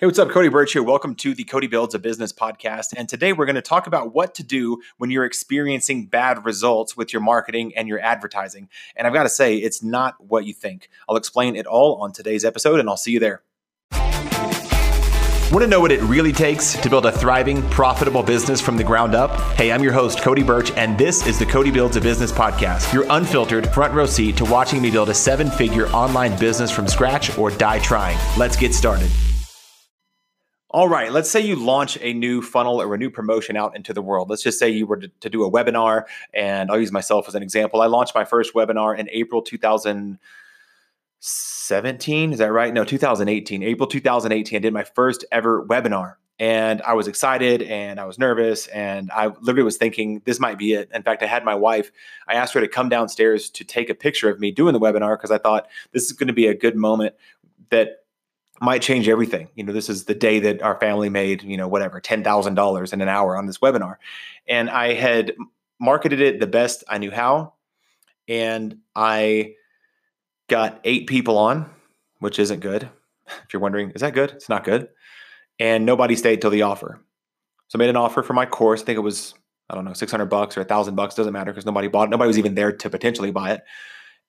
Hey, what's up? Cody Burch here. Welcome to the Cody Builds a Business podcast. And today we're going to talk about what to do when you're experiencing bad results with your marketing and your advertising. And I've got to say, it's not what you think. I'll explain it all on today's episode, and I'll see you there. Want to know what it really takes to build a thriving, profitable business from the ground up? Hey, I'm your host, Cody Burch, and this is the Cody Builds a Business podcast, your unfiltered front row seat to watching me build a seven figure online business from scratch or die trying. Let's get started. All right, let's say you launch a new funnel or a new promotion out into the world. Let's just say you were to, to, do a webinar, and I'll use myself as an example. I launched my first webinar in April 2017. Is that right? No, 2018. April 2018, I did my first ever webinar. And I was excited and I was nervous. And I literally was thinking, this might be it. In fact, I had my wife, I asked her to come downstairs to take a picture of me doing the webinar because I thought this is going to be a good moment that might change everything. You know, this is the day that our family made, you know, whatever, $10,000 in an hour on this webinar. And I had marketed it the best I knew how. And I got eight people on, which isn't good. If you're wondering, is that good? It's not good. And nobody stayed till the offer. So I made an offer for my course. I think it was, I don't know, 600 bucks or a thousand bucks. Doesn't matter because nobody bought it. Nobody was even there to potentially buy it.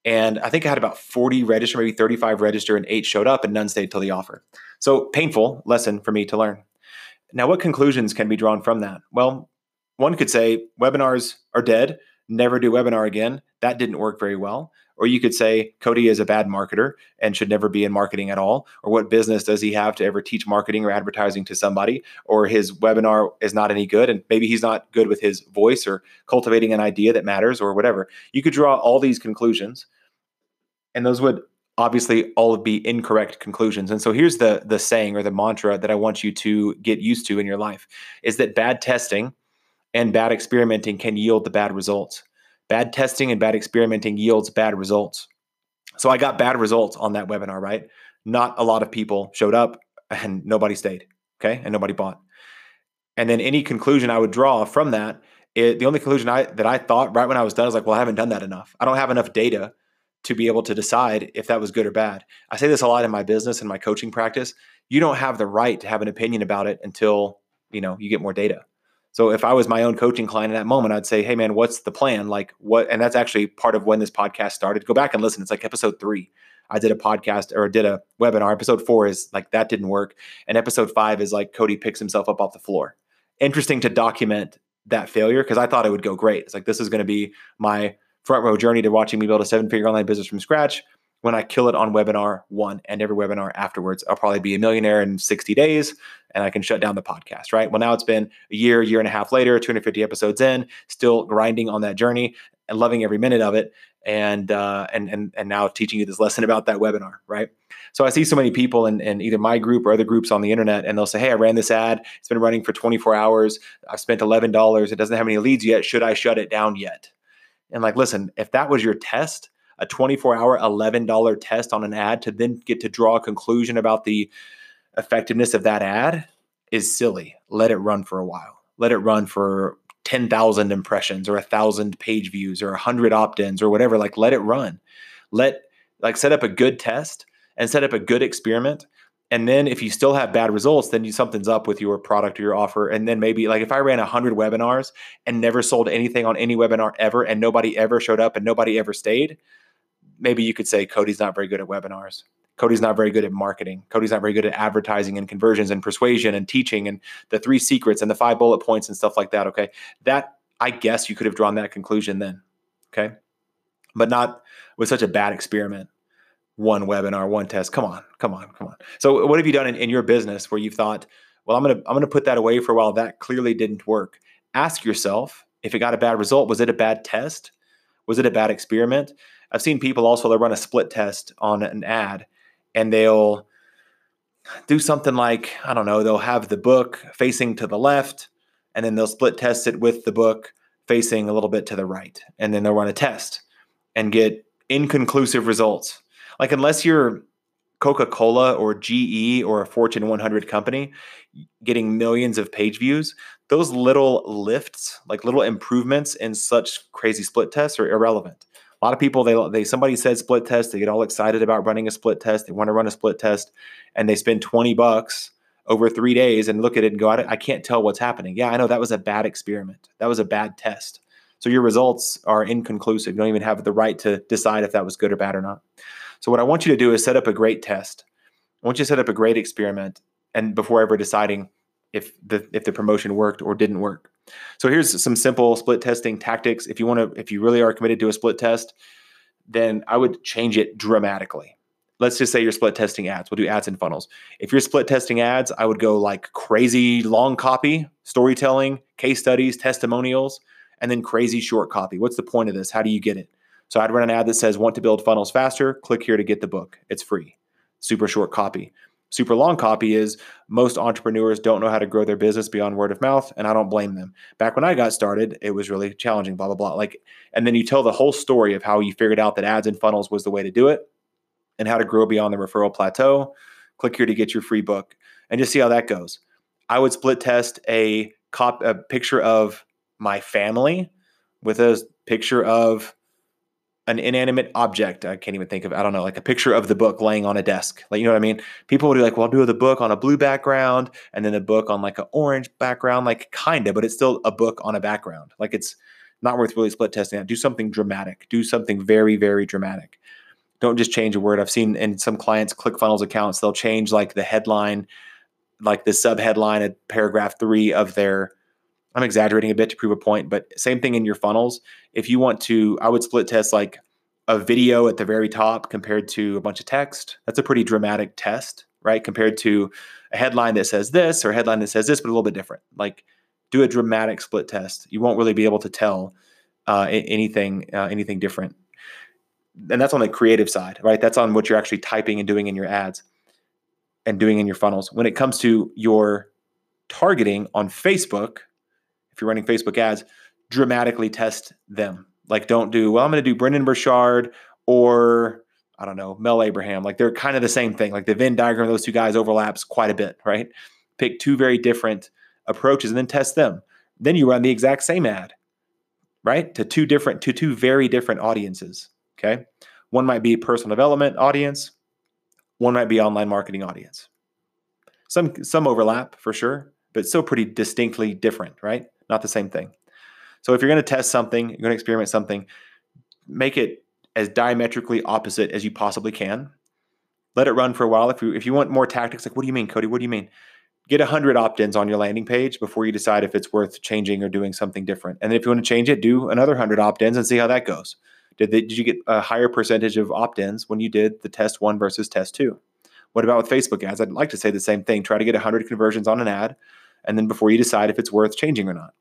And I think I had about 40 register, maybe 35 register, and eight showed up, and none stayed till the offer. So painful lesson for me to learn. Now, what conclusions can be drawn from that? Well, one could say webinars are dead, never do webinar again. That didn't work very well. Or you could say Cody is a bad marketer and should never be in marketing at all. Or what business does he have to ever teach marketing or advertising to somebody? Or his webinar is not any good and maybe he's not good with his voice or cultivating an idea that matters or whatever. You could draw all these conclusions and those would obviously all be incorrect conclusions. And so here's the the saying or the mantra that I want you to get used to in your life is that bad testing and bad experimenting can yield the bad results. Bad testing and bad experimenting yields bad results. So I got bad results on that webinar, right? Not a lot of people showed up and nobody stayed, okay? And nobody bought. And then any conclusion I would draw from that, it, the only conclusion I that I thought right when I was done was like, well, I haven't done that enough. I don't have enough data to be able to decide if that was good or bad. I say this a lot in my business and my coaching practice. You don't have the right to have an opinion about it until, you know, you get more data. So if I was my own coaching client in that moment, I'd say, "Hey, man, what's the plan? Like, what?" And that's actually part of when this podcast started. Go back and listen. It's like episode three. I did a podcast or did a webinar. Episode four is like that didn't work, and episode five is like Cody picks himself up off the floor. Interesting to document that failure because I thought it would go great. It's like this is going to be my front row journey to watching me build a seven figure online business from scratch when I kill it on webinar one and every webinar afterwards, I'll probably be a millionaire in 60 days and I can shut down the podcast, right? Well, now it's been a year, year and a half later, 250 episodes in, still grinding on that journey and loving every minute of it. And uh, and and and now teaching you this lesson about that webinar, right? So I see so many people in, in either my group or other groups on the internet, and they'll say, "Hey, I ran this ad. It's been running for 24 hours. I've spent $11. It doesn't have any leads yet. Should I shut it down yet?" And like, listen, if that was your test, a 24 hour, $11 test on an ad to then get to draw a conclusion about the effectiveness of that ad is silly. Let it run for a while. Let it run for 10,000 impressions or a thousand page views or a hundred opt-ins or whatever. Like, let it run. Let like set up a good test and set up a good experiment and then if you still have bad results then you, something's up with your product or your offer and then maybe like if i ran 100 webinars and never sold anything on any webinar ever and nobody ever showed up and nobody ever stayed maybe you could say cody's not very good at webinars cody's not very good at marketing cody's not very good at advertising and conversions and persuasion and teaching and the three secrets and the five bullet points and stuff like that okay that i guess you could have drawn that conclusion then okay but not with such a bad experiment one webinar, one test. Come on, come on, come on. So what have you done in, in your business where you've thought, well, I'm gonna I'm gonna put that away for a while. That clearly didn't work. Ask yourself if it got a bad result, was it a bad test? Was it a bad experiment? I've seen people also that run a split test on an ad and they'll do something like, I don't know, they'll have the book facing to the left and then they'll split test it with the book facing a little bit to the right. And then they'll run a test and get inconclusive results like unless you're Coca-Cola or GE or a Fortune 100 company getting millions of page views, those little lifts, like little improvements in such crazy split tests are irrelevant. A lot of people they they somebody said split test, they get all excited about running a split test, they want to run a split test and they spend 20 bucks over three days and look at it and go, I can't tell what's happening. Yeah, I know that was a bad experiment. That was a bad test. So your results are inconclusive. You don't even have the right to decide if that was good or bad or not. So what I want you to do is set up a great test. I want you to set up a great experiment and before ever deciding if the if the promotion worked or didn't work. So here's some simple split testing tactics. If you want to if you really are committed to a split test, then I would change it dramatically. Let's just say you're split testing ads. We'll do ads and funnels. If you're split testing ads, I would go like crazy long copy, storytelling, case studies, testimonials, and then crazy short copy. What's the point of this? How do you get it? So I'd run an ad that says, Want to build funnels faster? Click here to get the book. It's free. Super short copy. Super long copy is most entrepreneurs don't know how to grow their business beyond word of mouth, and I don't blame them. Back when I got started, it was really challenging, blah, blah, blah. Like, and then you tell the whole story of how you figured out that ads and funnels was the way to do it and how to grow beyond the referral plateau. Click here to get your free book and just see how that goes. I would split test a cop a picture of my family with a picture of an inanimate object. I can't even think of, I don't know, like a picture of the book laying on a desk. Like, you know what I mean? People would be like, well, I'll do the book on a blue background and then the book on like an orange background, like kind of, but it's still a book on a background. Like it's not worth really split testing that. Do something dramatic. Do something very, very dramatic. Don't just change a word. I've seen in some clients' ClickFunnels accounts, they'll change like the headline, like the sub headline at paragraph three of their I'm exaggerating a bit to prove a point, but same thing in your funnels. If you want to, I would split test like a video at the very top compared to a bunch of text. That's a pretty dramatic test, right? Compared to a headline that says this or a headline that says this, but a little bit different. Like do a dramatic split test. You won't really be able to tell uh, anything uh, anything different. And that's on the creative side, right? That's on what you're actually typing and doing in your ads and doing in your funnels. When it comes to your targeting on Facebook, if you're running Facebook ads, dramatically test them. Like, don't do, well, I'm going to do Brendon Burchard or I don't know, Mel Abraham. Like, they're kind of the same thing. Like, the Venn diagram of those two guys overlaps quite a bit, right? Pick two very different approaches and then test them. Then you run the exact same ad, right? To two different, to two very different audiences. Okay. One might be personal development audience, one might be online marketing audience. Some some overlap for sure, but still pretty distinctly different, right? Not the same thing. So if you're going to test something, you're going to experiment something, make it as diametrically opposite as you possibly can. Let it run for a while. If you if you want more tactics, like what do you mean, Cody? What do you mean? Get 100 opt-ins on your landing page before you decide if it's worth changing or doing something different. And then if you want to change it, do another 100 opt-ins and see how that goes. Did, they, did you get a higher percentage of opt-ins when you did the test one versus test two? What about with Facebook ads? I'd like to say the same thing. Try to get 100 conversions on an ad, and then before you decide if it's worth changing or not.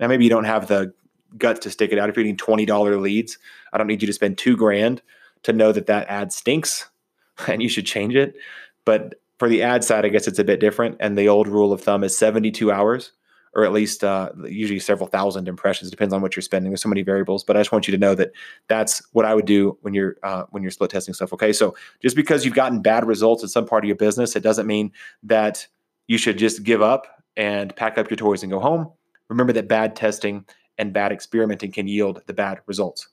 Now, maybe you don't have the guts to stick it out. If you're getting $20 leads, I don't need you to spend two grand to know that that ad stinks and you should change it. But for the ad side, I guess it's a bit different. And the old rule of thumb is 72 hours or at least uh, usually several thousand impressions. Depends on what you're spending. There's so many variables, but I just want you to know that that's what I would do when you're uh, when you're split testing stuff. Okay, so just because you've gotten bad results in some part of your business, it doesn't mean that you should just give up and pack up your toys and go home. Remember that bad testing and bad experimenting can yield the bad results.